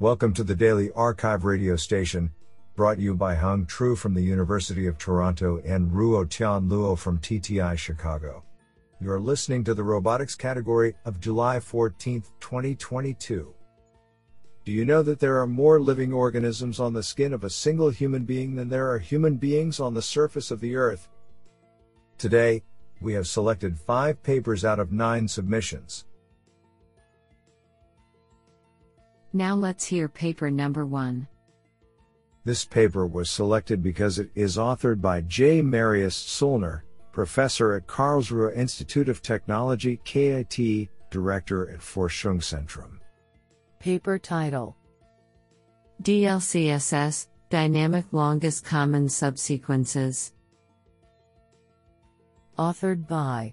Welcome to the Daily arXiv radio station, brought you by Hung Tru from the University of Toronto and Ruo Tian Luo from TTI Chicago. You are listening to the robotics category of July 14, 2022. Do you know that there are more living organisms on the skin of a single human being than there are human beings on the surface of the earth? Today, we have selected five papers out of nine submissions. Now let's hear paper number one. This paper was selected because it is authored by J. Marius Zollner, professor at Karlsruhe Institute of Technology KIT, director at Forschungszentrum. Paper title DLCSS Dynamic Longest Common Subsequences. Authored by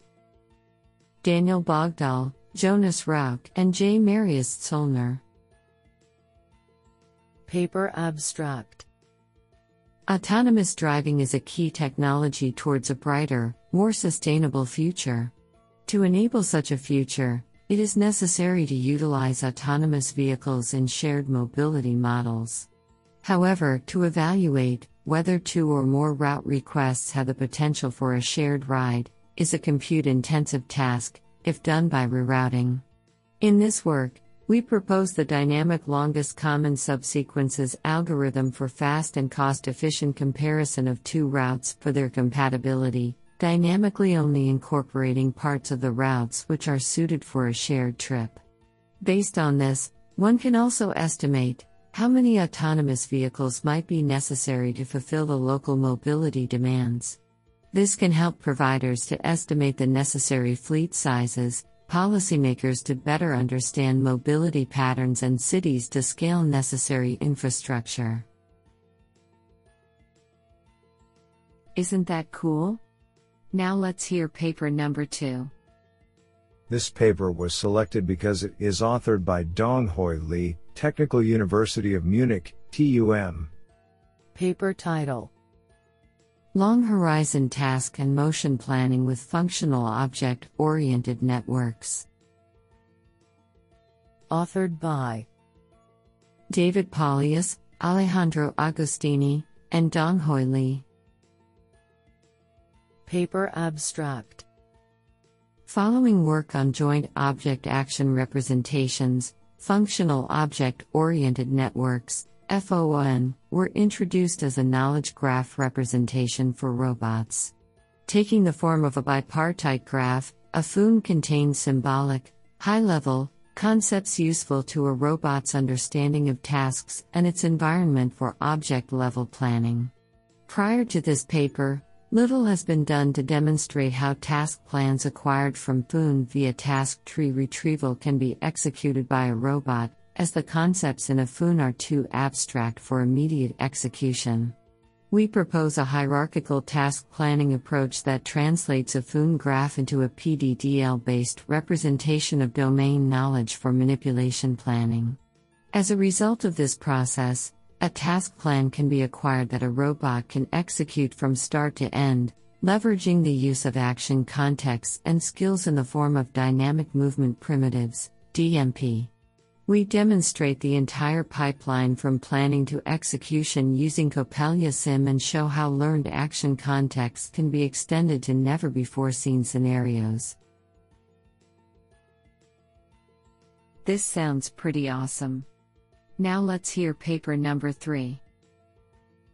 Daniel Bogdoll, Jonas Rauch, and J. Marius Zollner. Paper Abstract Autonomous driving is a key technology towards a brighter, more sustainable future. To enable such a future, it is necessary to utilize autonomous vehicles in shared mobility models. However, to evaluate whether two or more route requests have the potential for a shared ride is a compute intensive task, if done by rerouting. In this work, we propose the dynamic longest common subsequences algorithm for fast and cost efficient comparison of two routes for their compatibility, dynamically only incorporating parts of the routes which are suited for a shared trip. Based on this, one can also estimate how many autonomous vehicles might be necessary to fulfill the local mobility demands. This can help providers to estimate the necessary fleet sizes, policymakers to better understand mobility patterns and cities to scale necessary infrastructure. Isn't that cool? Now let's hear paper number two. This paper was selected because it is authored by Dongheui Lee, Technical University of Munich, TUM. Paper title Long Horizon Task and Motion Planning with Functional Object Oriented Networks. Authored by David Paulius, Alejandro Agostini, and Dongheui Lee. Paper Abstract Following work on joint object action representations, functional object oriented networks, FOON, were introduced as a knowledge graph representation for robots. Taking the form of a bipartite graph, a FOON contains symbolic, high level, concepts useful to a robot's understanding of tasks and its environment for object level planning. Prior to this paper, little has been done to demonstrate how task plans acquired from FOON via task tree retrieval can be executed by a robot, as the concepts in a FOON are too abstract for immediate execution. We propose a hierarchical task planning approach that translates a FOON graph into a PDDL based representation of domain knowledge for manipulation planning. As a result of this process, a task plan can be acquired that a robot can execute from start to end, leveraging the use of action contexts and skills in the form of dynamic movement primitives, DMP. We demonstrate the entire pipeline from planning to execution using Coppelia Sim and show how learned action contexts can be extended to never before seen scenarios. This sounds pretty awesome. Now let's hear paper number 3.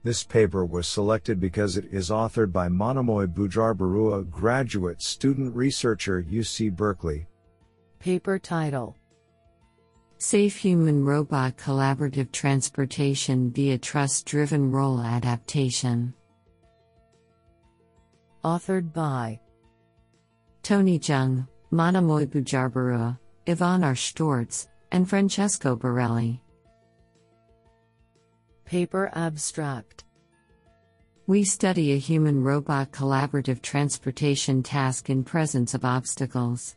This paper was selected because it is authored by Monimoy Bujarbaruah, graduate student researcher UC Berkeley. Paper title Safe Human Robot Collaborative Transportation via Trust Driven Role Adaptation. Authored by Tony Jung, Monimoy Bujarbaruah, Ivan R. Storz, and Francesco Borrelli. Paper Abstract We study a human robot collaborative transportation task in presence of obstacles.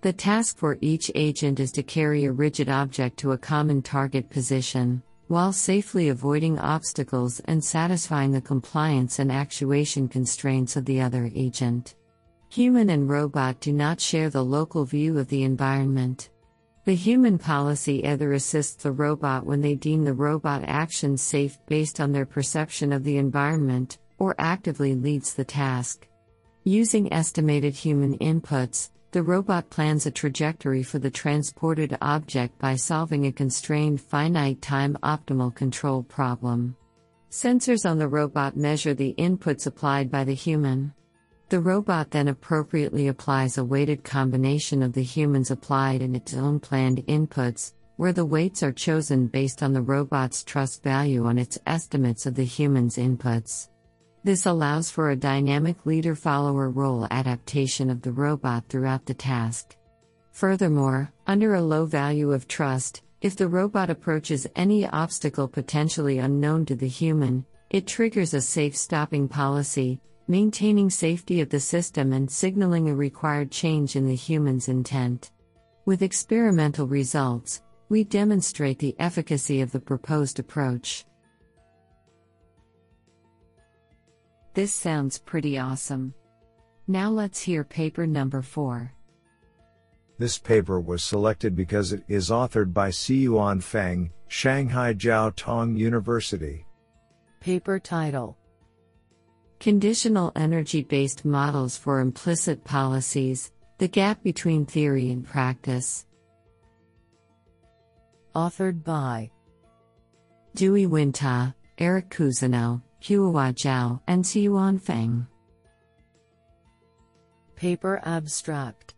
The task for each agent is to carry a rigid object to a common target position, while safely avoiding obstacles and satisfying the compliance and actuation constraints of the other agent. Human and robot do not share the local view of the environment. The human policy either assists the robot when they deem the robot actions safe based on their perception of the environment, or actively leads the task. Using estimated human inputs, the robot plans a trajectory for the transported object by solving a constrained finite time optimal control problem. Sensors on the robot measure the inputs applied by the human. The robot then appropriately applies a weighted combination of the humans applied and its own planned inputs, where the weights are chosen based on the robot's trust value on its estimates of the human's inputs. This allows for a dynamic leader follower role adaptation of the robot throughout the task. Furthermore, under a low value of trust, if the robot approaches any obstacle potentially unknown to the human, it triggers a safe stopping policy, maintaining safety of the system and signaling a required change in the human's intent. With experimental results, we demonstrate the efficacy of the proposed approach. This sounds pretty awesome. Now let's hear paper number 4. This paper was selected because it is authored by Siyuan Feng, Shanghai Jiao Tong University. Paper title Conditional Energy Based Models for Implicit Policies The Gap Between Theory and Practice. Authored by Duy-Nguyen Ta, Eric Cousineau, Huihua Zhao, and Siyuan Feng. Paper Abstract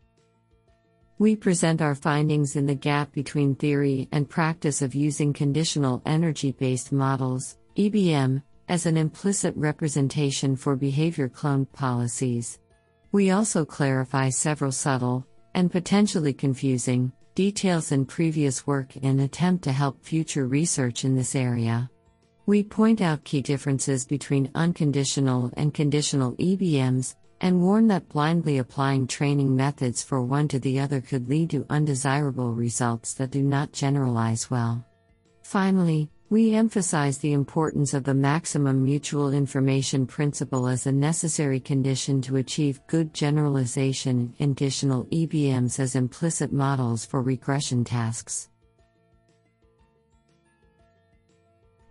We present our findings in the gap between theory and practice of using conditional energy based models, EBM, as an implicit representation for behavior cloned policies. We also clarify several subtle, and potentially confusing, details in previous work in an attempt to help future research in this area. We point out key differences between unconditional and conditional EBMs, and warn that blindly applying training methods for one to the other could lead to undesirable results that do not generalize well. Finally, we emphasize the importance of the maximum mutual information principle as a necessary condition to achieve good generalization in conditional EBMs as implicit models for regression tasks.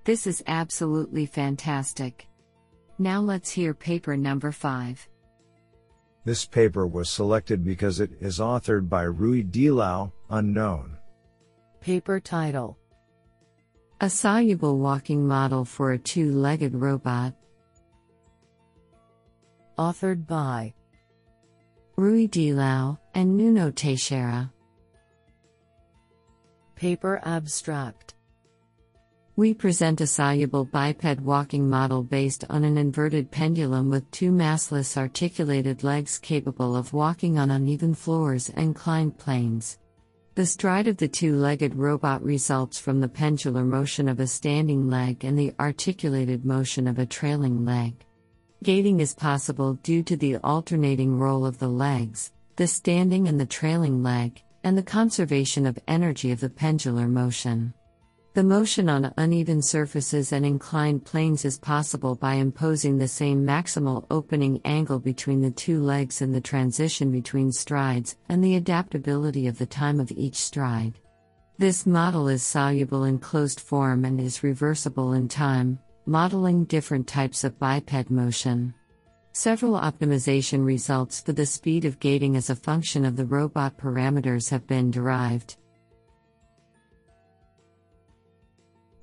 This is absolutely fantastic. Now let's hear paper number 5. This paper was selected because it is authored by Rui Dilao, unknown. Paper title a soluble walking model for a two legged robot. Authored by Rui Dilao and Nuno Teixeira. Paper Abstract We present a soluble biped walking model based on an inverted pendulum with two massless articulated legs capable of walking on uneven floors and inclined planes. The stride of the two legged robot results from the pendular motion of a standing leg and the articulated motion of a trailing leg. Gaiting is possible due to the alternating role of the legs, the standing and the trailing leg, and the conservation of energy of the pendular motion. The motion on uneven surfaces and inclined planes is possible by imposing the same maximal opening angle between the two legs in the transition between strides and the adaptability of the time of each stride. This model is soluble in closed form and is reversible in time, modeling different types of biped motion. Several optimization results for the speed of gaiting as a function of the robot parameters have been derived.